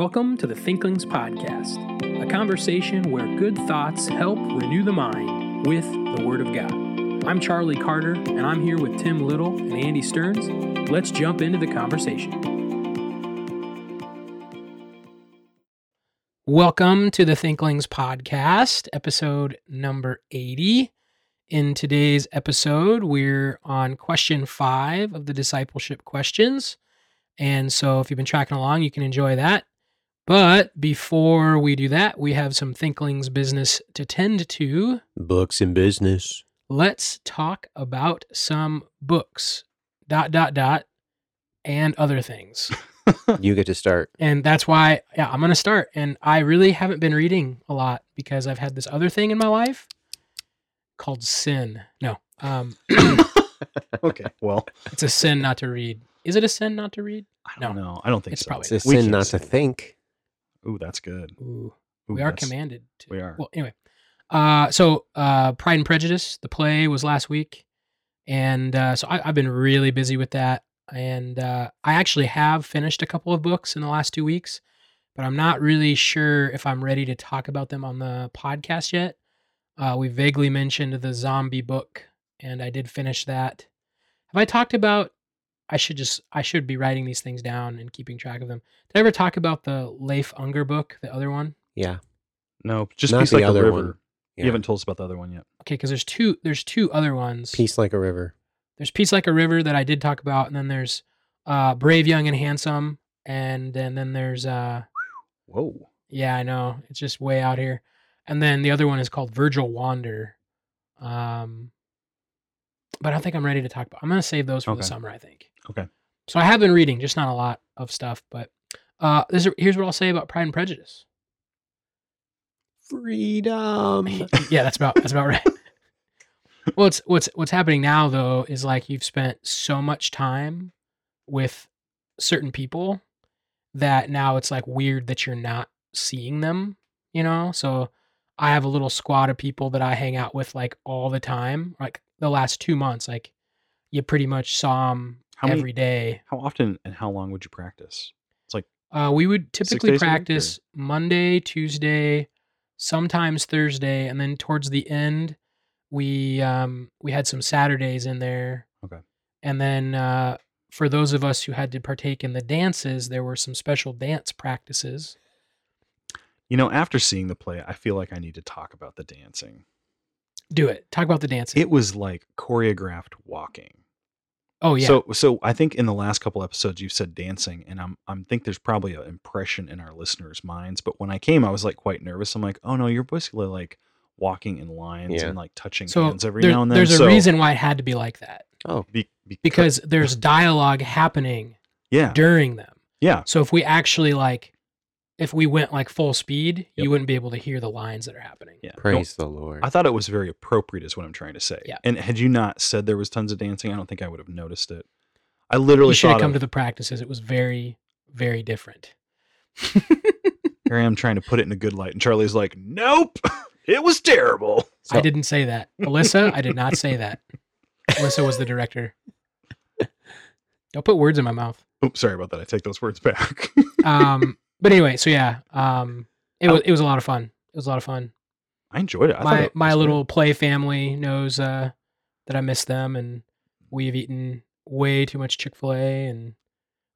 Welcome to the Thinklings Podcast, a conversation where good thoughts help renew the mind with the Word of God. I'm Charlie Carter, and I'm here with Tim Little and Andy Stearns. Let's jump into the conversation. Welcome to the Thinklings Podcast, episode number 80. In today's episode, we're on question five of the discipleship questions. And so if you've been tracking along, you can enjoy that. But before we do that, we have some Thinklings business to tend to. Books and business. Let's talk about some books, dot, dot, dot, and other things. You get to start. And that's why, yeah, I'm going to start. And I really haven't been reading a lot because I've had this other thing in my life called sin. No, um, okay. Well, it's a sin not to read. Is it a sin not to read? I don't know. I don't think It's so. probably It's a sin not say to think. Ooh, that's good. Ooh, Ooh, we are commanded to. we are. Well, anyway. Uh, so uh, Pride and Prejudice, the play was last week, and uh, so I, I've been really busy with that. And uh, I actually have finished a couple of books in the last two weeks, but I'm not really sure if I'm ready to talk about them on the podcast yet. Uh, we vaguely mentioned the zombie book, and I did finish that. Have I talked about? I should just I should be writing these things down and keeping track of them. Did I ever talk about the Leif Enger book, the other one? Yeah. No, just Not Peace the Like a River. one. You haven't told us about the other one yet. okay because there's two there's two other ones Peace like a river. there's peace like a river that i did talk about and then there's uh brave young and handsome and then then there's uh Whoa. yeah i know it's just way out here and then the other one is called virgil wander um but i don't think i'm ready to talk about i'm gonna save those for Okay. the summer i think Okay. so i have been reading just not a lot of stuff but uh this is, here's what i'll say about pride and prejudice Freedom. yeah, that's about that's about right. what's what's what's happening now though is like you've spent so much time with certain people that now it's like weird that you're not seeing them, you know? So I have a little squad of people that I hang out with like all the time, like the last 2 months like you pretty much saw them How many- every day. How often and how long would you practice? It's like Uh, we would typically practice Monday, Tuesday, sometimes Thursday, and then towards the end, we um, we had some Saturdays in there. Okay. And then uh, for those of us who had to partake in the dances, there were some special dance practices. you know, after seeing the play, I feel like I need to talk about the dancing. Do it. Talk about the dancing. It was like choreographed walking. Oh yeah. So so I think in the last couple episodes you've said dancing and I'm I'm think there's probably an impression in our listeners' minds, but when I came I was like quite nervous. I'm like, "Oh no, you're basically like walking in lines Yeah. and like touching so hands every there- now and then." there's a So- reason why it had to be like that Oh, be, be- because there's dialogue happening yeah. during them. Yeah. So if we actually like, if we went like full speed, Yep. you wouldn't be able to hear the lines that are happening. Yeah. No, praise the Lord. I thought it was very appropriate, is what I'm trying to say. Yeah. And had you not said there was tons of dancing, I don't think I would have noticed it. I literally You should have come of, to the practices. It was very, very different. here I am trying to put it in a good light, and Charlie's like, "Nope, it was terrible." I didn't say that, Alyssa. I did not say that. Alyssa was the director. Don't put words in my mouth. Oops, sorry about that. I take those words back. Um, but anyway, so yeah, um, it was it was a lot of fun. It was a lot of fun. I enjoyed it. I thought my it my was good. little play family knows uh, that I miss them, and we've eaten way too much Chick Fil A, and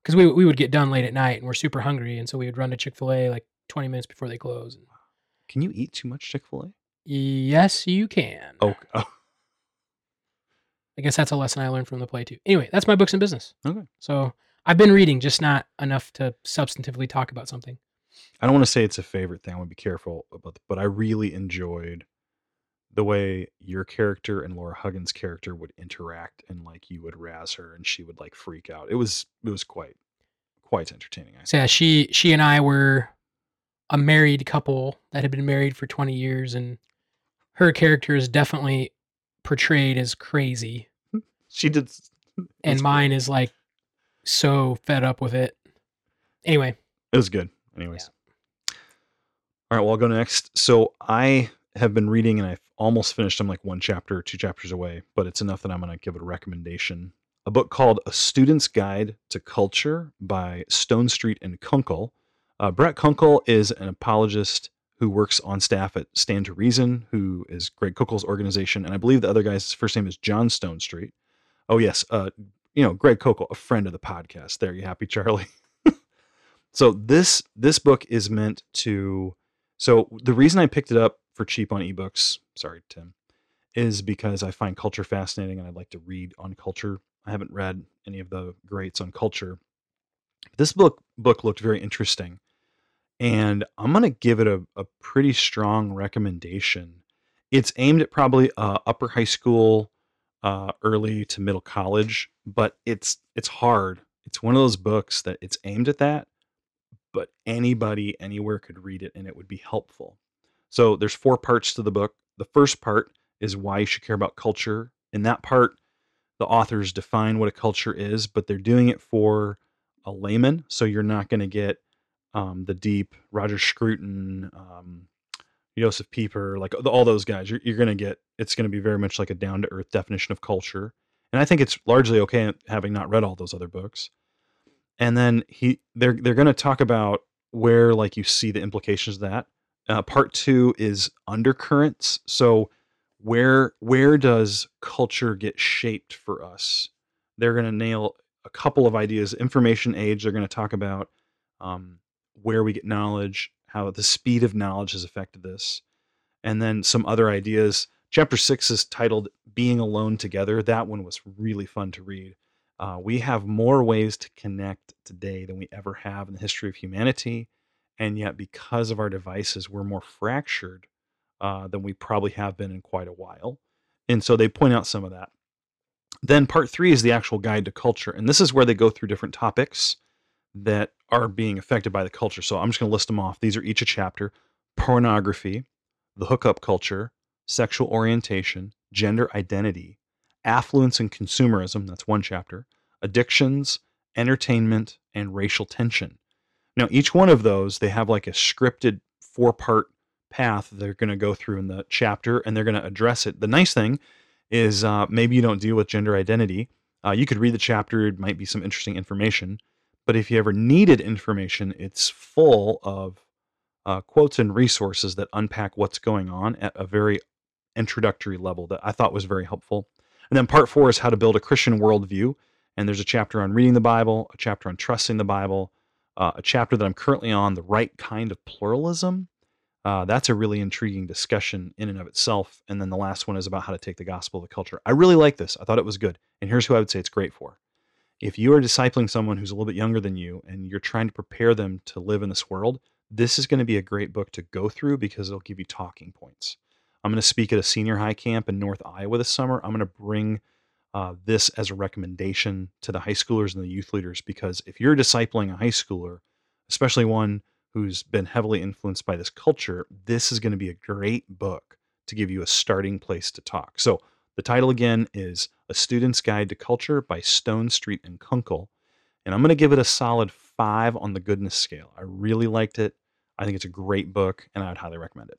because we we would get done late at night, and we're super hungry, and so we would run to Chick Fil A like twenty minutes before they close. Can you eat too much Chick Fil A? Yes, you can. Oh, oh, I guess that's a lesson I learned from the play too. Anyway, that's my books and business. Okay. So I've been reading, just not enough to substantively talk about something. I don't want to say it's a favorite thing. I want to be careful about, the, but I really enjoyed the way your character and Laura Huggins' character would interact, and like you would razz her, and she would like freak out. It was it was quite quite entertaining. I So yeah, she she and I were a married couple that had been married for 20 years and her character is definitely portrayed as crazy She did, and mine is like so fed up with it. Anyway, It was good. Anyways. All right, well, I'll go next. So I have been reading and I've almost finished. I'm like one chapter, two chapters away, but it's enough that I'm going to give it a recommendation. A book called A Student's Guide to Culture by Stonestreet and Kunkle. Uh, Brett Kunkle is an apologist who works on staff at Stand to Reason, who is Greg Koukl's organization, and I believe the other guy's first name is John Stonestreet. Oh yes, uh, you know Greg Koukl, a friend of the podcast. There, you happy, Charlie? so this this book is meant to. So the reason I picked it up for cheap on ebooks, sorry Tim, is because I find culture fascinating and I'd like to read on culture. I haven't read any of the greats on culture. This book book looked very interesting, and I'm gonna give it a, a pretty strong recommendation. It's aimed at probably uh, upper high school, uh, early to middle college, but it's it's hard. It's one of those books that it's aimed at that, but anybody anywhere could read it and it would be helpful. So there's four parts to the book. The first part is why you should care about culture. In that part, the authors define what a culture is, but they're doing it for a layman. So you're not going to get um, the deep Roger Scruton, um, Josef Pieper, like all those guys. You're, you're going to get it's going to be very much like a down to earth definition of culture. And I think it's largely okay having not read all those other books. And then he they're they're going to talk about where like you see the implications of that. Uh, part two is undercurrents. So where where does culture get shaped for us? They're going to nail a couple of ideas. Information age. They're going to talk about um, where we get knowledge, how the speed of knowledge has affected this, and then some other ideas. Chapter six is titled "Being Alone Together." That one was really fun to read. Uh, we have more ways to connect today than we ever have in the history of humanity, and yet because of our devices, we're more fractured uh, than we probably have been in quite a while. And so they point out some of that. Then part three is the actual guide to culture. And this is where they go through different topics that are being affected by the culture. So I'm just going to list them off. These are each a chapter pornography, the hookup culture, sexual orientation, gender identity, affluence and consumerism. That's one chapter. Addictions, entertainment, and racial tension. Now, each one of those, they have like a scripted four part path they're going to go through in the chapter and they're going to address it. The nice thing is uh, maybe you don't deal with gender identity. Uh, you could read the chapter, it might be some interesting information. But if you ever needed information, it's full of uh, quotes and resources that unpack what's going on at a very introductory level that I thought was very helpful. And then part four is how to build a Christian worldview. And there's a chapter on reading the Bible, a chapter on trusting the Bible, uh, a chapter that I'm currently on, the right kind of pluralism. Uh, that's a really intriguing discussion in and of itself. And then the last one is about how to take the gospel the culture. I really like this. I thought it was good. And here's who I would say it's great for. If you are discipling someone who's a little bit younger than you and you're trying to prepare them to live in this world, this is going to be a great book to go through because it'll give you talking points. I'm going to speak at a senior high camp in North Iowa this summer. I'm going to bring uh, this as a recommendation to the high schoolers and the youth leaders because if you're discipling a high schooler, especially one who's been heavily influenced by this culture, this is going to be a great book to give you a starting place to talk. So, the title again is A Student's Guide to Culture by Stonestreet and Kunkle. And I'm going to give it a solid five on the goodness scale. I really liked it. I think it's a great book, and I would highly recommend it.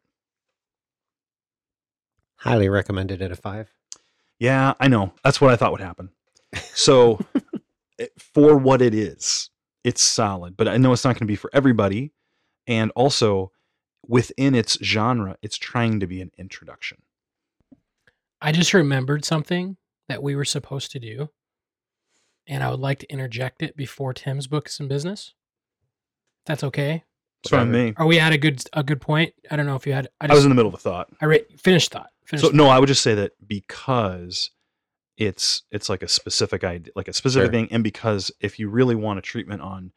Highly recommended at a five. Yeah, I know. That's what I thought would happen. So, it- for what it is, it's solid, but I know it's not going to be for everybody. And also, within its genre, it's trying to be an introduction. I just remembered something that we were supposed to do, and I would like to interject it before Tim's books and business. That's okay. It's fine with me. Are we at a good a good point? I don't know if you had. I, I was in the middle of a thought. I re- finished thought. Finished So no, I would just say that because it's it's like a specific idea, like a specific Sure. thing, and because if you really want a treatment on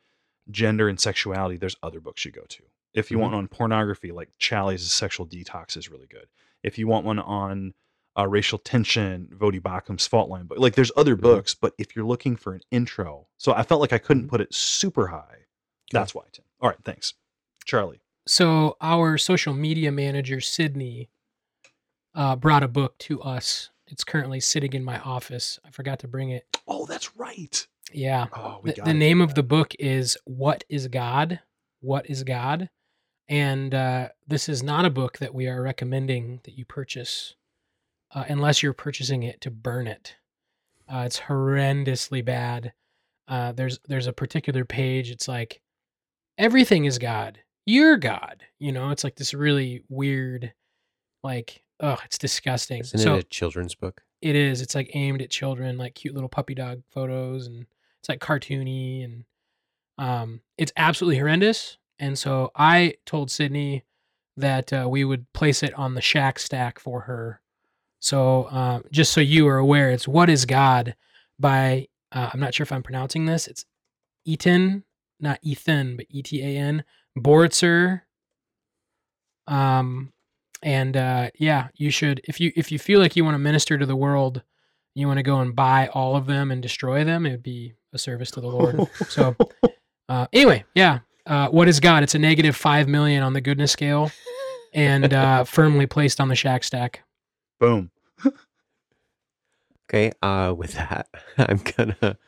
gender and sexuality, there's other books you go to. If you Mhm. want on pornography, like Challies' Sexual Detox is really good. If you want one on uh, racial tension, Voddie Baucham's Fault Line, but like there's other Mhm. books. But if you're looking for an intro, so I felt like I couldn't Mhm. put it super high. That's why, Tim. All right, thanks, Charlie. So our social media manager Sydney uh, brought a book to us. It's currently sitting in my office. I forgot to bring it. Oh, that's right. Yeah. Oh, we The, got the name of the book is What is God? What is God? And uh, this is not a book that we are recommending that you purchase uh, unless you're purchasing it to burn it. Uh, it's horrendously bad. Uh, there's there's a particular page. It's like everything is God. You're God. You know, it's like this really weird, like, oh, it's disgusting. Isn't so it a children's book? it is. It's like aimed at children, like cute little puppy dog photos, and it's like cartoony, and um, it's absolutely horrendous. And so I told Sydney that uh, we would place it on the shack stack for her. So um, just so you are aware, it's "What Is God" by uh, I'm not sure if I'm pronouncing this. It's Eaton, not Ethan, but E T A N Boritzer. Um, and uh, yeah, you should if you if you feel like you want to minister to the world, you want to go and buy all of them and destroy them. It would be a service to the Lord. so uh, anyway, yeah. Uh, what is God? It's a negative five million on the goodness scale, and uh, firmly placed on the shack stack. Boom. Okay. Uh, with that, I'm gonna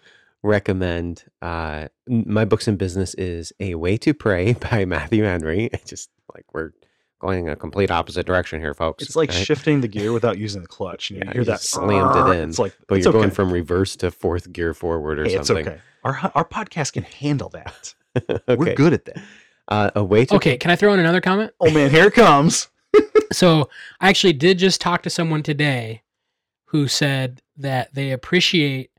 recommend. Uh, my books in business is "A Way to Pray" by Matthew Henry. It's just like we're going a complete opposite direction here, folks. It's like right? shifting the gear without using the clutch. You, know, Yeah, you hear you that just slammed it in, It's like, but it's you're going from reverse to fourth gear forward or Hey, it's something. okay. Our our podcast can handle that. okay. We're good at that. Uh, a way to Okay, can I throw in another comment? Oh man, here it comes. So I actually did just talk to someone today who said that they appreciate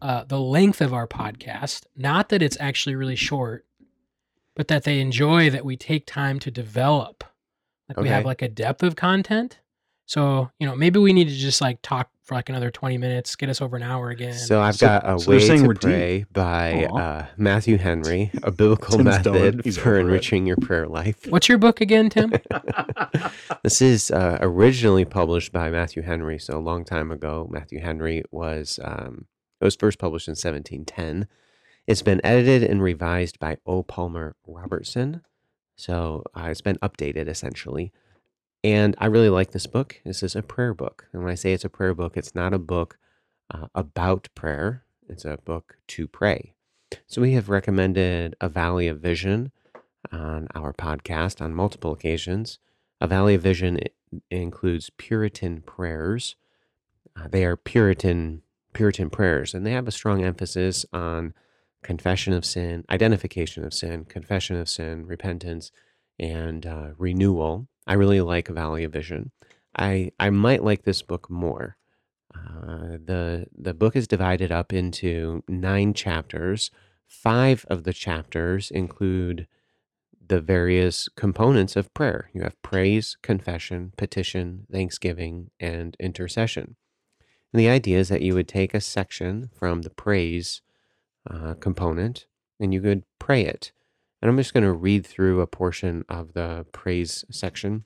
uh, the length of our podcast. Not that it's actually really short, but that they enjoy that we take time to develop. Like we have like a depth of content. So you know maybe we need to just like talk for like another twenty minutes, get us over an hour again. So I've So- got a so they're way saying to we're deep. pray by uh, Matthew Henry, a biblical method for over it. enriching your prayer life. What's your book again, Tim? This is uh, originally published by Matthew Henry, so a long time ago. Matthew Henry was um, it was first published in 1710. It's been edited and revised by O. Palmer Robertson, so uh, it's been updated essentially. And I really like this book. This is a prayer book, and when I say it's a prayer book, it's not a book uh, about prayer. It's a book to pray. So we have recommended A Valley of Vision on our podcast on multiple occasions. A Valley of Vision includes Puritan prayers. Uh, they are Puritan Puritan prayers, and they have a strong emphasis on confession of sin, identification of sin, confession of sin, repentance, and uh, renewal. I really like Valley of Vision. I I might like this book more. Uh, the the book is divided up into nine chapters. Five of the chapters include the various components of prayer. You have praise, confession, petition, thanksgiving, and intercession. And the idea is that you would take a section from the praise uh, component and you could pray it. And I'm just going to read through a portion of the praise section.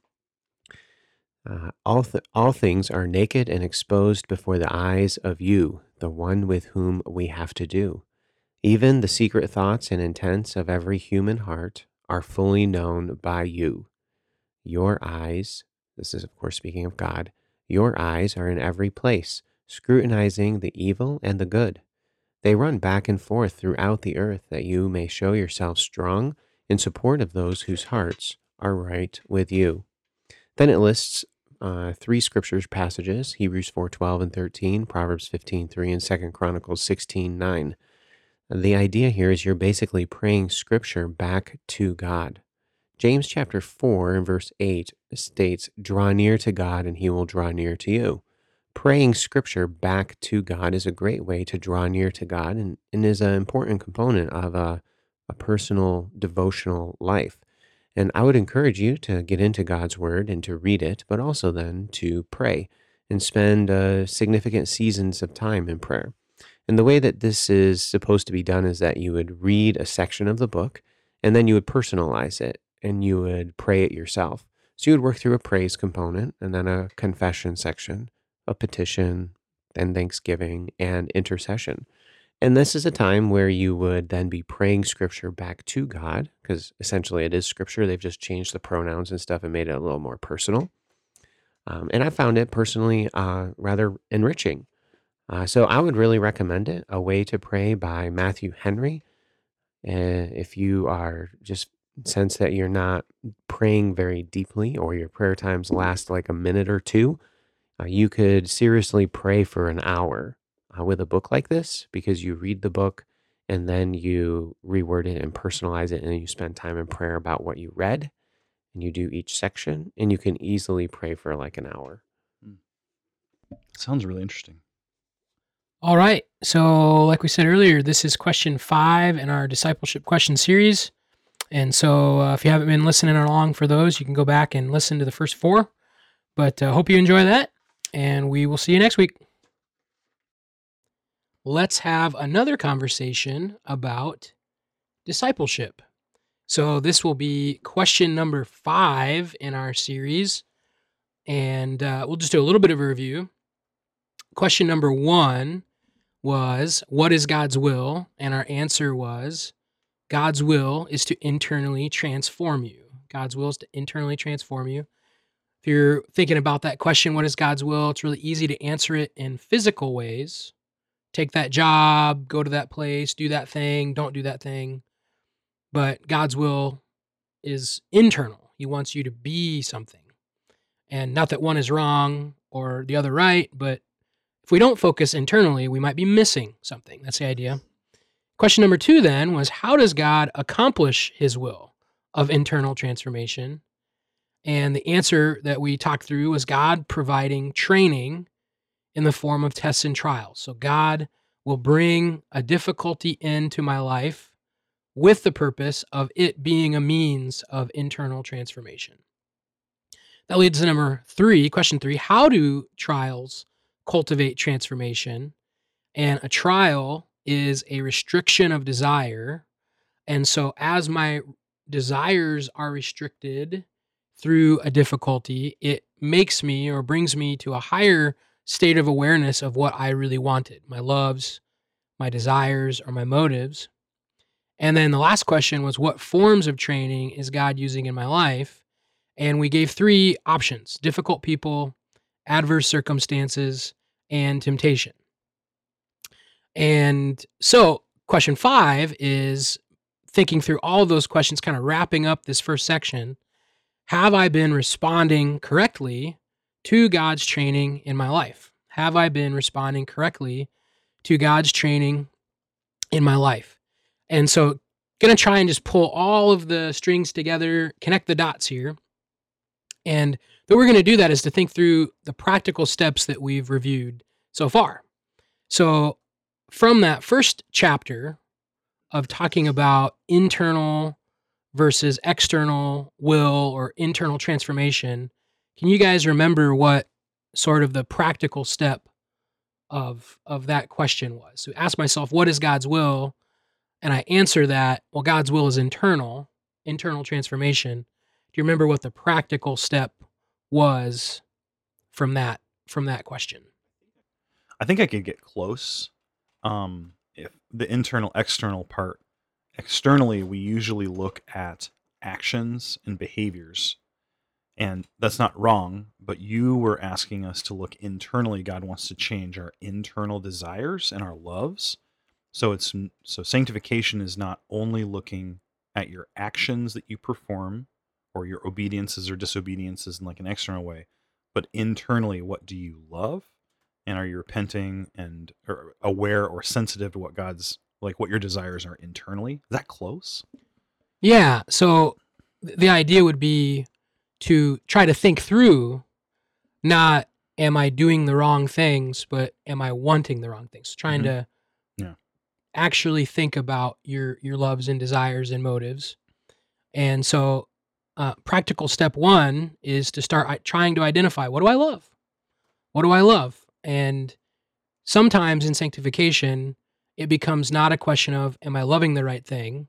Uh, all, th- all things are naked and exposed before the eyes of you, the one with whom we have to do. Even the secret thoughts and intents of every human heart are fully known by you. Your eyes, this is of course speaking of God, your eyes are in every place, scrutinizing the evil and the good. They run back and forth throughout the earth that you may show yourself strong in support of those whose hearts are right with you. Then it lists uh, three scriptures passages Hebrews 4 12 and 13, Proverbs 15 3, and 2 Chronicles 16 9. The idea here is you're basically praying scripture back to God. James chapter 4 and verse 8 states, Draw near to God and he will draw near to you. Praying scripture back to God is a great way to draw near to God and, and is an important component of a, a personal devotional life. And I would encourage you to get into God's word and to read it, but also then to pray and spend uh, significant seasons of time in prayer. And the way that this is supposed to be done is that you would read a section of the book and then you would personalize it and you would pray it yourself. So you would work through a praise component and then a confession section, a petition, then thanksgiving and intercession. And this is a time where you would then be praying scripture back to God, because essentially it is scripture. They've just changed the pronouns and stuff and made it a little more personal. Um, and I found it personally uh, rather enriching. Uh, so I would really recommend it. A Way to Pray by Matthew Henry. Uh, if you are just sense that you're not praying very deeply or your prayer times last like a minute or two, uh, you could seriously pray for an hour uh, with a book like this because you read the book and then you reword it and personalize it, and then you spend time in prayer about what you read, and you do each section, and you can easily pray for like an hour. Sounds really interesting. All right. So, like we said earlier, this is question five in our discipleship question series. And so, uh, if you haven't been listening along for those, you can go back and listen to the first four. But uh, hope you enjoy that, and we will see you next week. Let's have another conversation about discipleship. So, this will be question number five in our series, and uh, we'll just do a little bit of a review. Question number one was, What is God's will? And our answer was, God's will is to internally transform you. God's will is to internally transform you. If you're thinking about that question, what is God's will? It's really easy to answer it in physical ways. Take that job, go to that place, do that thing, don't do that thing. But God's will is internal. He wants you to be something. And not that one is wrong or the other right, but if we don't focus internally, we might be missing something. That's the idea. Question number two then was how does God accomplish his will of internal transformation? And the answer that we talked through was God providing training in the form of tests and trials. So God will bring a difficulty into my life with the purpose of it being a means of internal transformation. That leads to number three, question three How do trials cultivate transformation? And a trial is a restriction of desire. And so, as my desires are restricted through a difficulty, it makes me or brings me to a higher state of awareness of what I really wanted my loves, my desires, or my motives. And then the last question was what forms of training is God using in my life? And we gave three options difficult people, adverse circumstances, and temptation. And so, question five is thinking through all those questions, kind of wrapping up this first section. Have I been responding correctly to God's training in my life? Have I been responding correctly to God's training in my life? And so, going to try and just pull all of the strings together, connect the dots here. And the way we're going to do that is to think through the practical steps that we've reviewed so far. So, from that first chapter of talking about internal versus external will or internal transformation, can you guys remember what sort of the practical step of of that question was? So ask myself, what is God's will? And I answer that, well, God's will is internal, internal transformation. Do you remember what the practical step was from that from that question? I think I could get close. Um, if the internal external part, externally, we usually look at actions and behaviors. And that's not wrong, but you were asking us to look internally. God wants to change our internal desires and our loves. So it's so sanctification is not only looking at your actions that you perform or your obediences or disobediences in like an external way, but internally, what do you love? and are you repenting and aware or sensitive to what God's like what your desires are internally? Is that close? Yeah. So the idea would be to try to think through not am I doing the wrong things, but am I wanting the wrong things? Trying Mhm. to Yeah. actually think about your your loves and desires and motives. And so uh, practical step one is to start trying to identify what do I love? What do I love? And sometimes in sanctification, it becomes not a question of am I loving the right thing,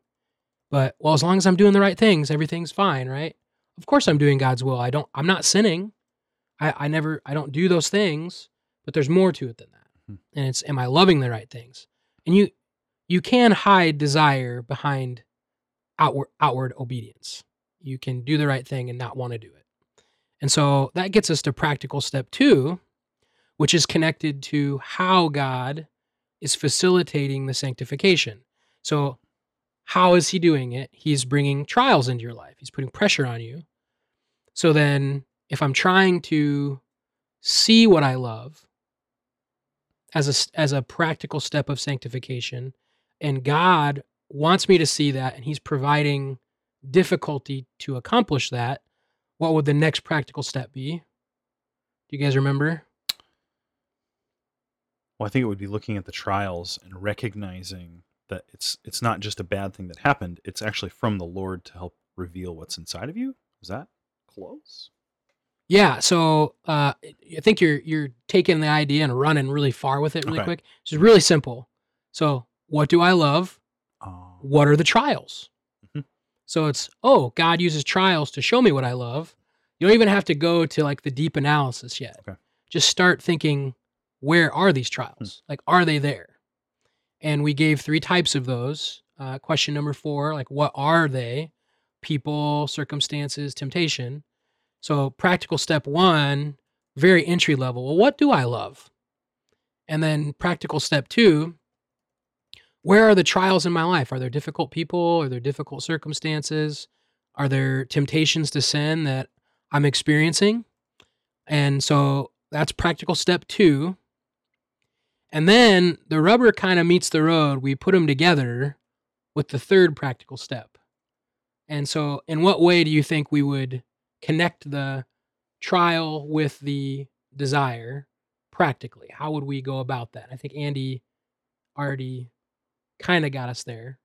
but well, as long as I'm doing the right things, everything's fine, right? Of course I'm doing God's will. I don't I'm not sinning. I, I never I don't do those things, but there's more to it than that. Hmm. And it's am I loving the right things? And you you can hide desire behind outward outward obedience. You can do the right thing and not want to do it. And so that gets us to practical step 2, which is connected to how God is facilitating the sanctification. So how is he doing it? He's bringing trials into your life. He's putting pressure on you. So then if I'm trying to see what I love as a as a practical step of sanctification and God wants me to see that and he's providing difficulty to accomplish that, what would the next practical step be? Do you guys remember? Well, I think it would be looking at the trials and recognizing that it's it's not just a bad thing that happened. It's actually from the Lord to help reveal what's inside of you. Is that close? Yeah, so uh, I think you're you're taking the idea and running really far with it really Okay. quick. It's really simple. So, what do I love? Oh, What are the trials? Mhm. So it's oh, God uses trials to show me what I love. You don't even have to go to like the deep analysis yet. Okay. Just start thinking, where are these trials? Like, are they there? And we gave three types of those. Uh, question number four, like, what are they? People, circumstances, temptation. So, practical step one, very entry level. Well, what do I love? And then practical step two, where are the trials in my life? Are there difficult people? Are there difficult circumstances? Are there temptations to sin that I'm experiencing? And so that's practical step two. And then the rubber kind of meets the road. We put them together with the third practical step. And so, in what way do you think we would connect the trial with the desire practically? How would we go about that? I think Andy already kind of got us there.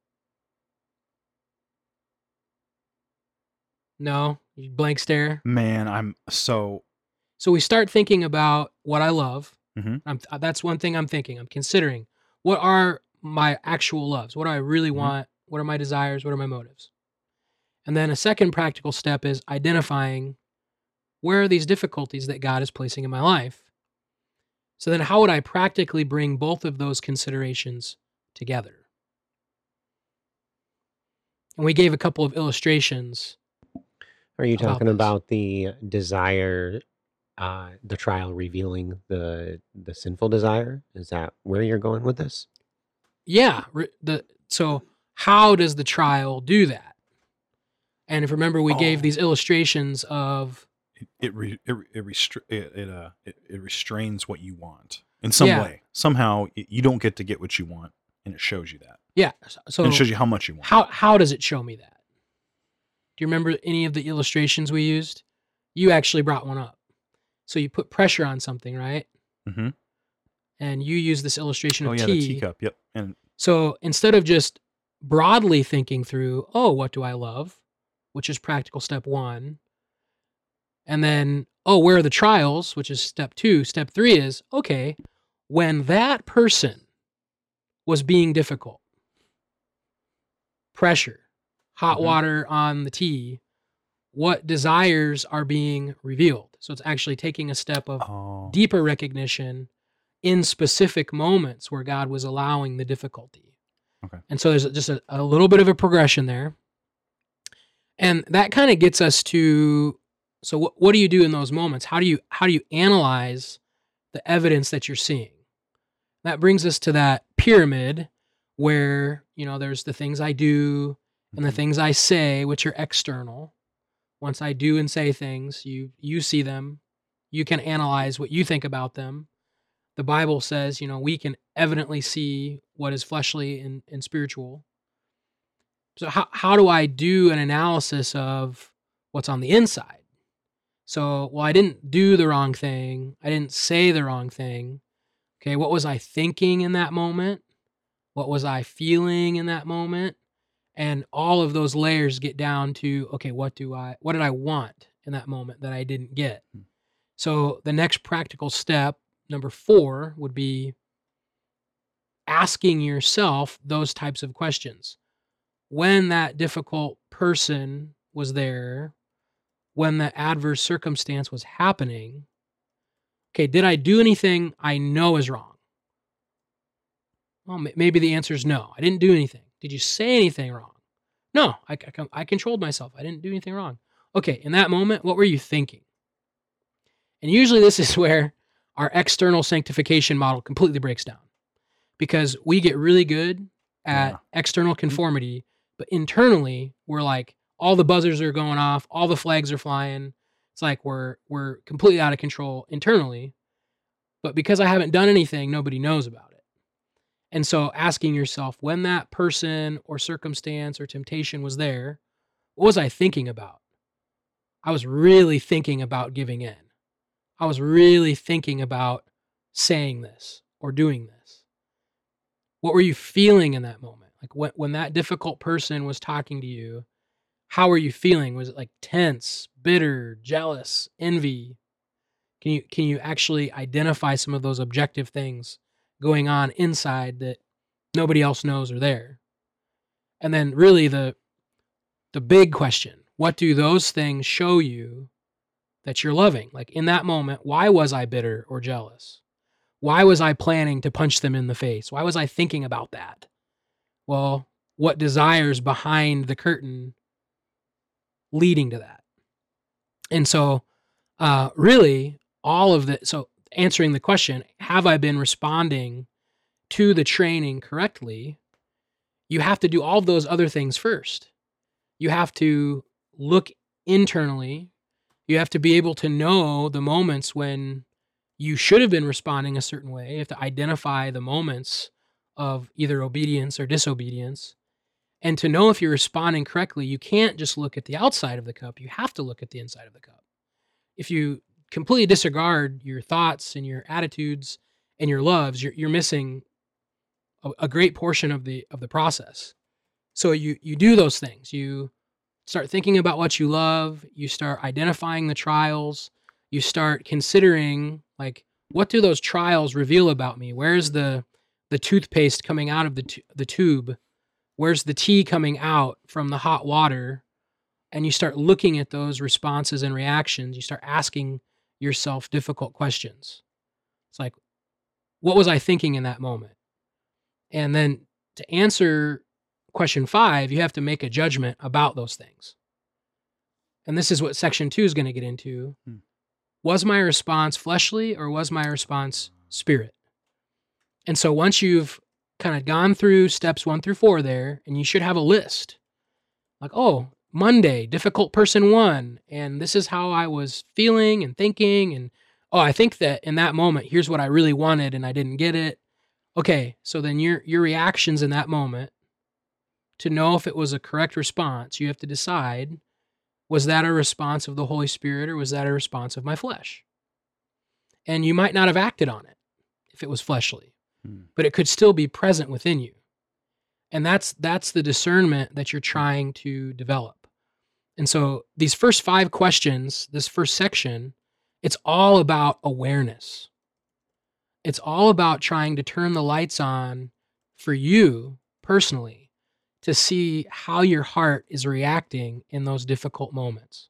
No, blank stare. man, I'm so So we start thinking about what I love. Mhm. I'm, uh, that's one thing I'm thinking. I'm considering what are my actual loves? What do I really Mhm. want? What are my desires? What are my motives? And then a second practical step is identifying where are these difficulties that God is placing in my life? So then, how would I practically bring both of those considerations together? And we gave a couple of illustrations. Are you about talking this. about the desire, uh, the trial revealing the the sinful desire? Is that where you're going with this? Yeah, the so how does the trial do that? And if remember, we gave Oh. these illustrations of it it re, it, it, restra- it, it uh it, it restrains what you want in some Yeah. way. Somehow y- you don't get to get what you want, and it shows you that. yeah. So and it shows you how much you want. how how does it show me that? Do you remember any of the illustrations we used? You actually brought one up. So you put pressure on something, right? hmm And you use this illustration Oh of yeah, tea. the teacup. Yep. And So instead of just broadly thinking through, oh, what do I love? Which is practical step one. And then, oh, where are the trials? Which is step two. Step three is, okay, when that person was being difficult, pressure, hot Mhm. water on the tea, what desires are being revealed? So it's actually taking a step of oh, deeper recognition in specific moments where God was allowing the difficulty. Okay. And so there's just a, a little bit of a progression there. And that kind of gets us to so what, what do you do in those moments? How do you how do you analyze the evidence that you're seeing? That brings us to that pyramid where, you know, there's the things I do and the mhm. things I say which are external. Once I do and say things, you you see them, you can analyze what you think about them. The Bible says, you know, we can evidently see what is fleshly and, and spiritual. So how how do I do an analysis of what's on the inside? So, well, I didn't do the wrong thing. I didn't say the wrong thing. Okay, what was I thinking in that moment? What was I feeling in that moment? And all of those layers get down to okay, what do I what did I want in that moment that I didn't get? Hmm. So, the next practical step, number 4, would be asking yourself those types of questions. When that difficult person was there, when the adverse circumstance was happening, okay, did I do anything I know is wrong? Well, maybe the answer is no. I didn't do anything. Did you say anything wrong? No, I, I, I controlled myself. I didn't do anything wrong. Okay, in that moment, what were you thinking? And usually, this is where our external sanctification model completely breaks down because we get really good at Yeah. external mm-hmm. conformity, but internally, we're like, all the buzzers are going off, all the flags are flying. It's like we're we're completely out of control internally. But because I haven't done anything, nobody knows about it. And so asking yourself when that person or circumstance or temptation was there, what was I thinking about? I was really thinking about giving in. I was really thinking about saying this or doing this. What were you feeling in that moment? Like when, when that difficult person was talking to you, how were you feeling? Was it like tense, bitter, jealous, envy? Can you can you actually identify some of those objective things going on inside that nobody else knows are there? And then really the the big question, what do those things show you that you're loving? Like in that moment, why was I bitter or jealous? Why was I planning to punch them in the face? Why was I thinking about that? Well, what desires behind the curtain leading to that? And so, uh, really, all of the so answering the question, have I been responding to the training correctly? You have to do all those other things first. You have to look internally. You have to be able to know the moments when you should have been responding a certain way. You have to identify the moments of either obedience or disobedience. And to know if you're responding correctly, you can't just look at the outside of the cup. You have to look at the inside of the cup. If you completely disregard your thoughts and your attitudes and your loves, you're, you're missing a, a great portion of the of the process. So you you do those things. You start thinking about what you love. You start identifying the trials. You start considering like what do those trials reveal about me? Where's the the toothpaste coming out of the t- the tube? Where's the tea coming out from the hot water? And you start looking at those responses and reactions. You start asking yourself difficult questions. It's like, what was I thinking in that moment? And then to answer question five, you have to make a judgment about those things. And this is what section two is going to get into. Hmm. Was my response fleshly or was my response spirit? And so once you've kind of gone through steps one through four there, and you should have a list like, oh, Monday, difficult person one, and this is how I was feeling and thinking. And oh, I think that in that moment, here's what I really wanted and I didn't get it. Okay, so then your your reactions in that moment to know if it was a correct response, you have to decide was that a response of the Holy Spirit or was that a response of my flesh? And you might not have acted on it if it was fleshly, hmm. but it could still be present within you. And that's that's the discernment that you're trying to develop. And so these first five questions, this first section, it's all about awareness. It's all about trying to turn the lights on for you personally to see how your heart is reacting in those difficult moments.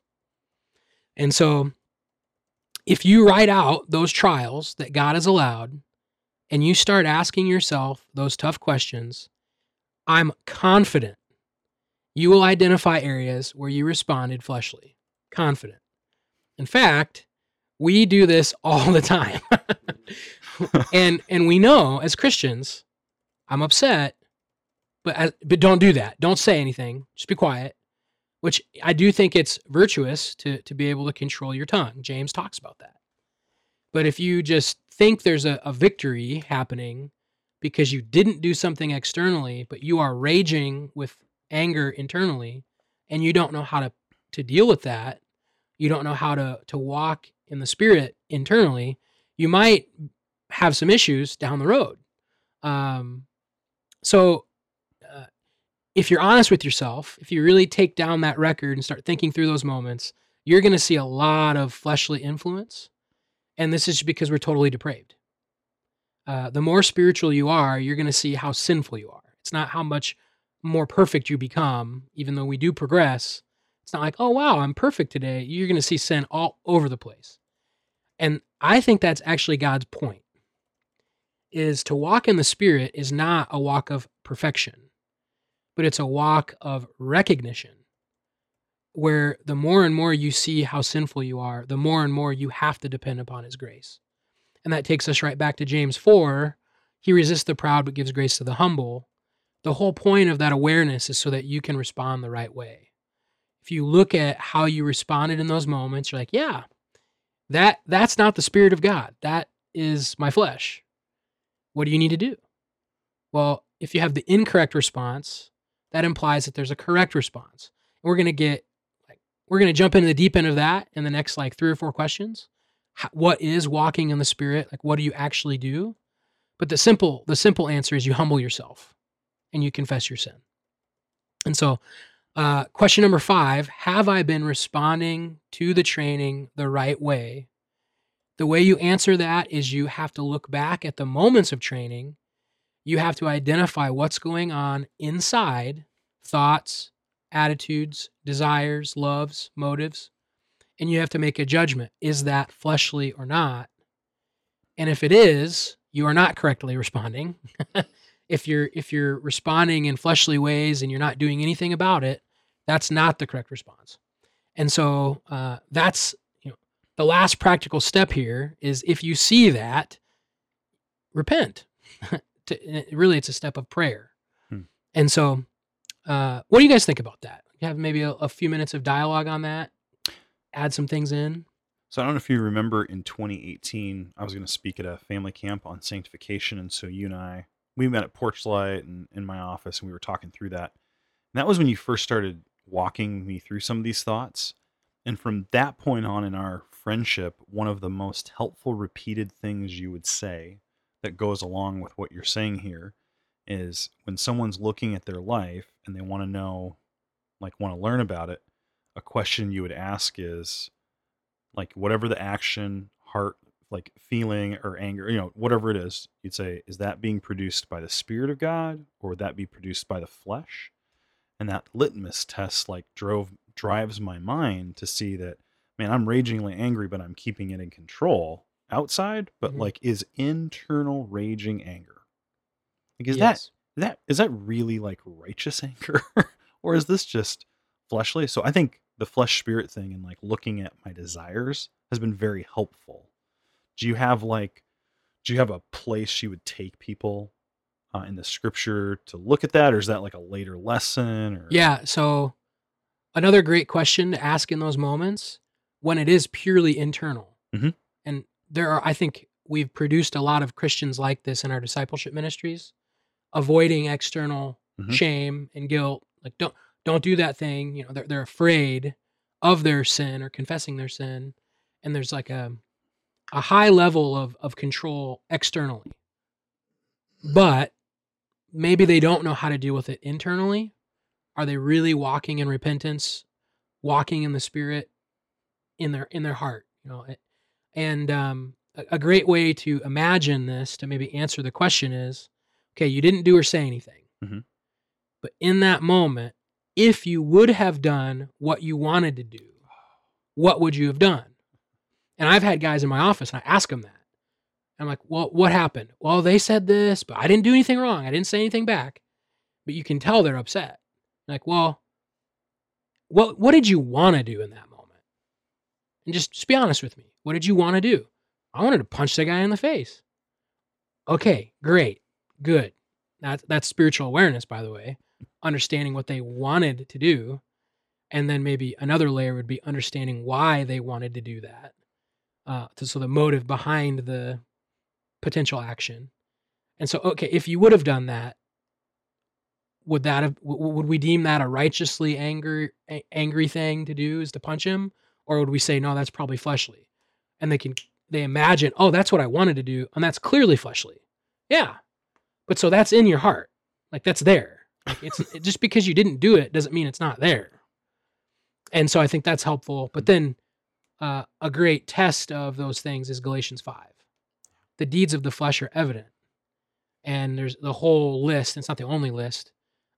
And so if you write out those trials that God has allowed and you start asking yourself those tough questions, I'm confident you will identify areas where you responded fleshly. Confident. In fact, we do this all the time. and and we know as Christians, I'm upset, but as, but don't do that. Don't say anything. Just be quiet. Which I do think it's virtuous to to be able to control your tongue. James talks about that. But if you just think there's a, a victory happening because you didn't do something externally, but you are raging with anger internally and you don't know how to to deal with that you don't know how to to walk in the spirit internally you might have some issues down the road. Um so uh, if you're honest with yourself if you really take down that record and start thinking through those moments you're going to see a lot of fleshly influence and this is because we're totally depraved. Uh, the more spiritual you are you're going to see how sinful you are. It's not how much more perfect you become, even though we do progress, it's not like, oh, wow, I'm perfect today. You're going to see sin all over the place. And I think that's actually God's point is to walk in the spirit is not a walk of perfection, but it's a walk of recognition where the more and more you see how sinful you are, the more and more you have to depend upon his grace. And that takes us right back to James 4. He resists the proud but gives grace to the humble the whole point of that awareness is so that you can respond the right way. If you look at how you responded in those moments, you're like, yeah, that that's not the spirit of God. That is my flesh. What do you need to do? Well, if you have the incorrect response, that implies that there's a correct response. And we're going to get like we're going to jump into the deep end of that in the next like three or four questions. How, what is walking in the spirit? Like what do you actually do? But the simple the simple answer is you humble yourself and you confess your sin. And so uh, question number five Have I been responding to the training the right way? The way you answer that is you have to look back at the moments of training. You have to identify what's going on inside thoughts, attitudes, desires, loves, motives. And you have to make a judgment. Is that fleshly or not? And if it is, you are not correctly responding. if you're if you're responding in fleshly ways and you're not doing anything about it, that's not the correct response. And so uh, that's you know the last practical step here is if you see that, repent. to, really, it's a step of prayer. Hmm. And so, uh, what do you guys think about that? You have maybe a, a few minutes of dialogue on that. Add some things in. So I don't know if you remember in 2018, I was going to speak at a family camp on sanctification, and so you and I we met at Porchlight and in my office, and we were talking through that. And that was when you first started walking me through some of these thoughts. And from that point on in our friendship, one of the most helpful repeated things you would say that goes along with what you're saying here is when someone's looking at their life and they want to know, like, want to learn about it, a question you would ask is, like, whatever the action, heart, like feeling or anger, you know, whatever it is, you'd say, is that being produced by the Spirit of God or would that be produced by the flesh? And that litmus test like drove drives my mind to see that, man, I'm ragingly angry, but I'm keeping it in control outside, but mm-hmm. like is internal raging anger. Like is yes. that that is that really like righteous anger? or is this just fleshly? So I think the flesh spirit thing and like looking at my desires has been very helpful do you have like do you have a place you would take people uh, in the scripture to look at that or is that like a later lesson or yeah so another great question to ask in those moments when it is purely internal mm-hmm. and there are i think we've produced a lot of christians like this in our discipleship ministries avoiding external mm-hmm. shame and guilt like don't don't do that thing you know they're, they're afraid of their sin or confessing their sin and there's like a a high level of, of control externally. But maybe they don't know how to deal with it internally. Are they really walking in repentance, walking in the spirit in their in their heart? You know, and um, a, a great way to imagine this to maybe answer the question is, okay, you didn't do or say anything, mm-hmm. but in that moment, if you would have done what you wanted to do, what would you have done? And I've had guys in my office and I ask them that. I'm like, well, what happened? Well, they said this, but I didn't do anything wrong. I didn't say anything back. But you can tell they're upset. Like, well, what what did you want to do in that moment? And just, just be honest with me. What did you want to do? I wanted to punch the guy in the face. Okay, great, good. That's that's spiritual awareness, by the way. Understanding what they wanted to do, and then maybe another layer would be understanding why they wanted to do that uh, to, so the motive behind the potential action. And so, okay, if you would have done that, would that have would we deem that a righteously angry angry thing to do is to punch him, or would we say no, that's probably fleshly? And they can they imagine, oh, that's what I wanted to do, and that's clearly fleshly. Yeah, but so that's in your heart, like that's there. Like it's just because you didn't do it doesn't mean it's not there. And so I think that's helpful. But then uh, a great test of those things is Galatians 5. The deeds of the flesh are evident. And there's the whole list, it's not the only list.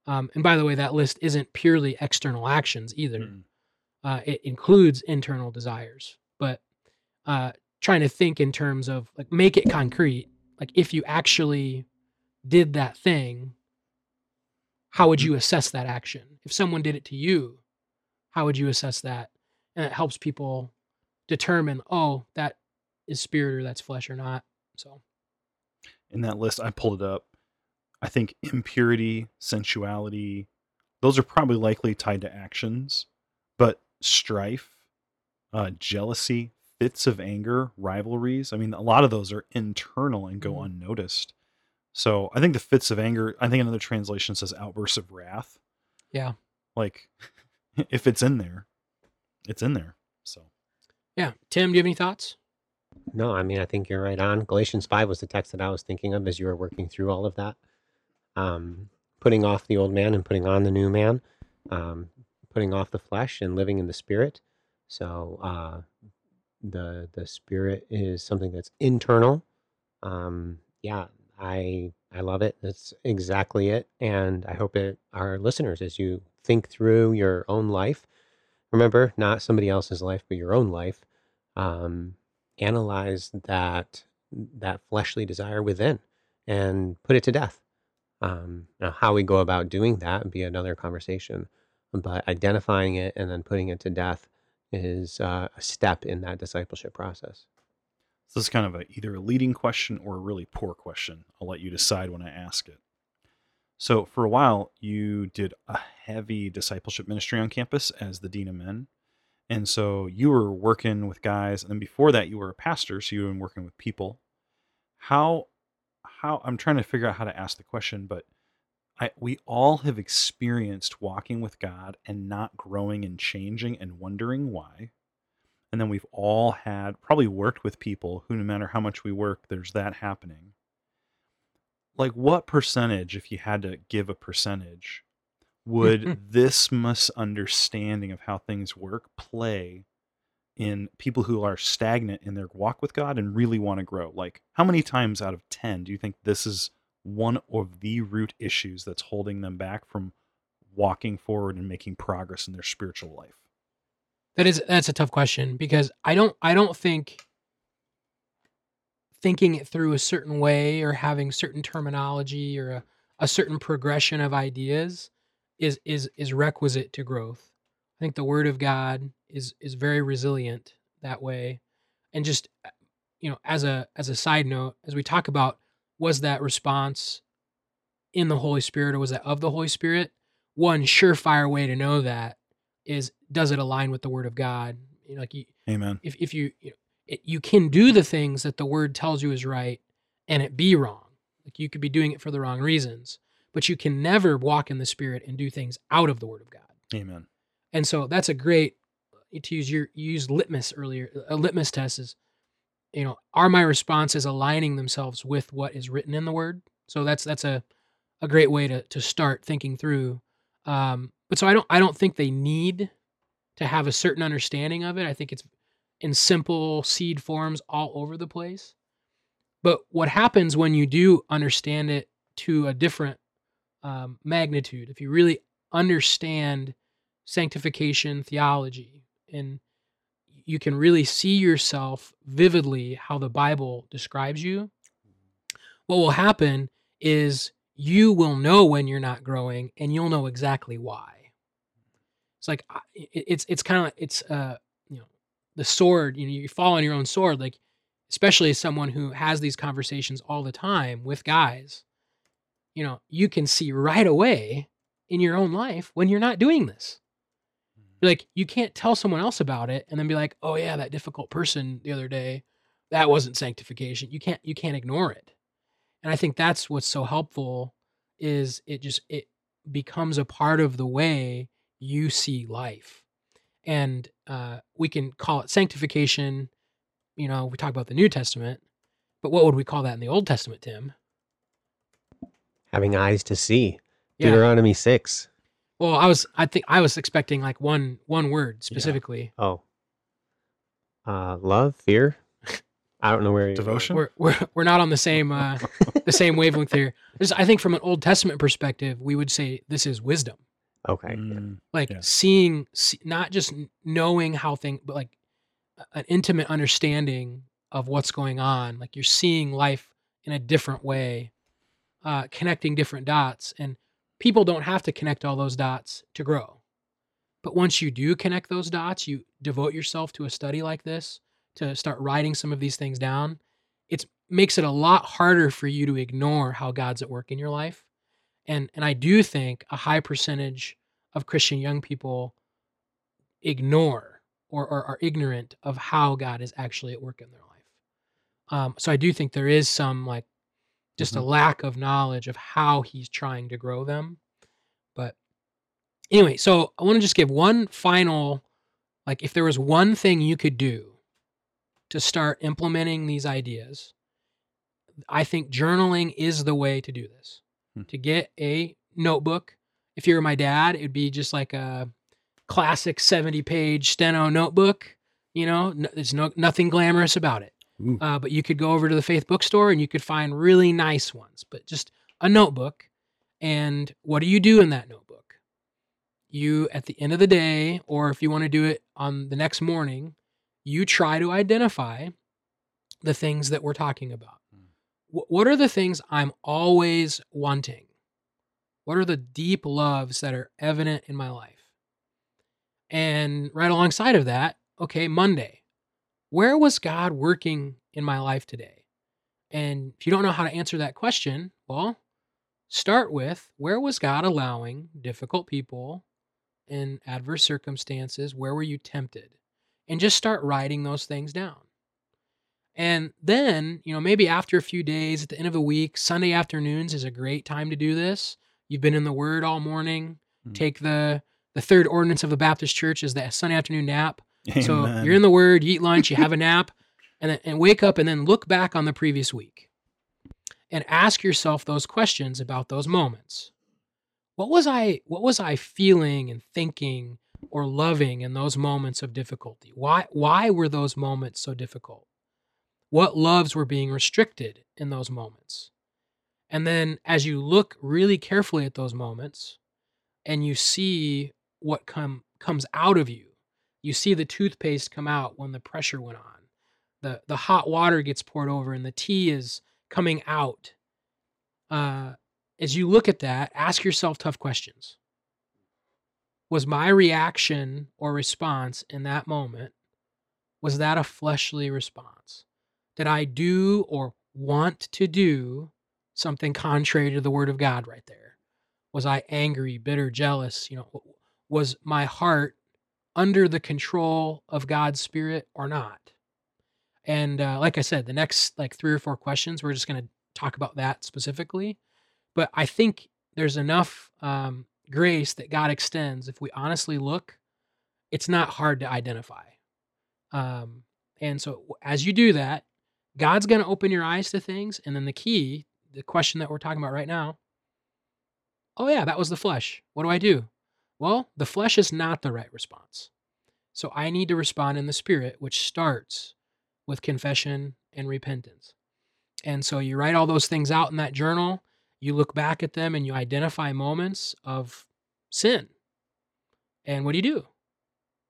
Um, and by the way, that list isn't purely external actions either, mm. uh, it includes internal desires. But uh, trying to think in terms of like make it concrete, like if you actually did that thing, how would you assess that action? If someone did it to you, how would you assess that? And it helps people determine, oh, that is spirit or that's flesh or not. So in that list, I pulled it up. I think impurity, sensuality, those are probably likely tied to actions, but strife, uh, jealousy, fits of anger, rivalries. I mean, a lot of those are internal and go mm-hmm. unnoticed. So I think the fits of anger. I think another translation says outbursts of wrath. Yeah. Like, if it's in there, it's in there. Yeah. Tim, do you have any thoughts? No, I mean, I think you're right on. Galatians 5 was the text that I was thinking of as you were working through all of that. Um, putting off the old man and putting on the new man, um, putting off the flesh and living in the spirit. So uh, the the spirit is something that's internal. Um, yeah, I I love it. That's exactly it. And I hope it our listeners as you think through your own life, remember not somebody else's life, but your own life. Um, analyze that that fleshly desire within and put it to death. Um, now, how we go about doing that would be another conversation, but identifying it and then putting it to death is uh, a step in that discipleship process. So this is kind of a, either a leading question or a really poor question. I'll let you decide when I ask it. So for a while, you did a heavy discipleship ministry on campus as the dean of men, and so you were working with guys, and then before that, you were a pastor, so you were working with people. How how I'm trying to figure out how to ask the question, but I we all have experienced walking with God and not growing and changing and wondering why. And then we've all had probably worked with people who no matter how much we work, there's that happening. Like what percentage, if you had to give a percentage, would this misunderstanding of how things work play in people who are stagnant in their walk with God and really want to grow? Like, how many times out of 10 do you think this is one of the root issues that's holding them back from walking forward and making progress in their spiritual life? That is that's a tough question because I don't I don't think thinking it through a certain way or having certain terminology or a, a certain progression of ideas is is is requisite to growth. I think the word of God is is very resilient that way. And just uh, you know, as a as a side note, as we talk about was that response in the Holy Spirit or was that of the Holy Spirit? One surefire way to know that is does it align with the word of God? You know, like you, Amen. if if you you, know, it, you can do the things that the word tells you is right and it be wrong. Like you could be doing it for the wrong reasons, but you can never walk in the spirit and do things out of the word of God. Amen. And so that's a great to use your you used litmus earlier. A litmus test is, you know, are my responses aligning themselves with what is written in the word? So that's that's a a great way to to start thinking through. Um, but so I don't I don't think they need to have a certain understanding of it. I think it's in simple seed forms all over the place. But what happens when you do understand it to a different um, magnitude, if you really understand sanctification theology and you can really see yourself vividly how the Bible describes you, what will happen is you will know when you're not growing and you'll know exactly why. It's like it's it's kind of it's uh the sword you know you fall on your own sword like especially as someone who has these conversations all the time with guys you know you can see right away in your own life when you're not doing this. Mm-hmm. Like you can't tell someone else about it and then be like oh yeah that difficult person the other day that wasn't sanctification. You can't you can't ignore it. And i think that's what's so helpful is it just it becomes a part of the way you see life. And uh, we can call it sanctification. You know, we talk about the New Testament, but what would we call that in the Old Testament, Tim? Having eyes to see. Yeah. Deuteronomy six. Well, I was I think I was expecting like one one word specifically. Yeah. Oh. Uh love, fear. I don't know where devotion. We're, we're we're not on the same uh the same wavelength here. I think from an Old Testament perspective, we would say this is wisdom. Okay. Mm, like yeah. seeing see, not just knowing how things but like an intimate understanding of what's going on like you're seeing life in a different way uh connecting different dots and people don't have to connect all those dots to grow but once you do connect those dots you devote yourself to a study like this to start writing some of these things down it makes it a lot harder for you to ignore how god's at work in your life and and I do think a high percentage of Christian young people ignore or, or are ignorant of how God is actually at work in their life. Um, so I do think there is some like just a Mhm. lack of knowledge of how he's trying to grow them. But anyway, so I want to just give one final like if there was one thing you could do to start implementing these ideas, I think journaling is the way to do this. Hmm. To get a notebook. If you were my dad, it'd be just like a classic 70 page steno notebook. You know, n- there's no nothing glamorous about it. Uh, but you could go over to the Faith bookstore and you could find really nice ones, but just a notebook. And what do you do in that notebook? You, at the end of the day, or if you want to do it on the next morning, you try to identify the things that we're talking about. Wh- What are the things I'm always wanting? What are the deep loves that are evident in my life? And right alongside of that, okay, Monday, where was God working in my life today? And if you don't know how to answer that question, well, start with where was God allowing difficult people in adverse circumstances? Where were you tempted? And just start writing those things down. And then, you know, maybe after a few days, at the end of a week, Sunday afternoons is a great time to do this. You've been in the Word all morning. Mm. Take the the third ordinance of a Baptist church is that Sunday afternoon nap. So you're in the Word, you eat lunch, you have a nap, and then, and wake up, and then look back on the previous week, and ask yourself those questions about those moments. What was I? What was I feeling and thinking or loving in those moments of difficulty? Why? Why were those moments so difficult? What loves were being restricted in those moments? And then, as you look really carefully at those moments, and you see what come comes out of you you see the toothpaste come out when the pressure went on the the hot water gets poured over and the tea is coming out uh as you look at that ask yourself tough questions was my reaction or response in that moment was that a fleshly response did i do or want to do something contrary to the word of god right there was i angry bitter jealous you know was my heart under the control of God's spirit or not? And uh, like I said, the next like three or four questions, we're just going to talk about that specifically. But I think there's enough um, grace that God extends. If we honestly look, it's not hard to identify. Um, and so as you do that, God's going to open your eyes to things. And then the key, the question that we're talking about right now, oh yeah, that was the flesh. What do I do? Well, the flesh is not the right response. So I need to respond in the spirit, which starts with confession and repentance. And so you write all those things out in that journal, you look back at them and you identify moments of sin. And what do you do?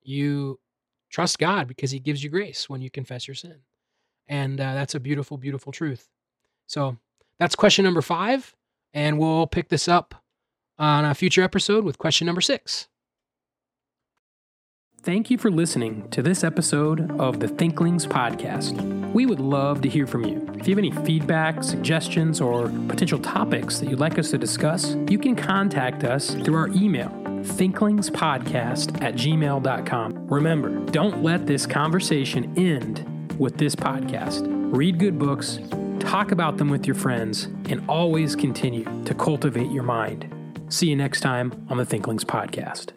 You trust God because He gives you grace when you confess your sin. And uh, that's a beautiful, beautiful truth. So that's question number five. And we'll pick this up on a future episode with question number six. Thank you for listening to this episode of the Thinklings Podcast. We would love to hear from you. If you have any feedback, suggestions, or potential topics that you'd like us to discuss, you can contact us through our email, thinklingspodcast at gmail.com. Remember, don't let this conversation end with this podcast. Read good books, talk about them with your friends, and always continue to cultivate your mind. See you next time on the Thinklings Podcast.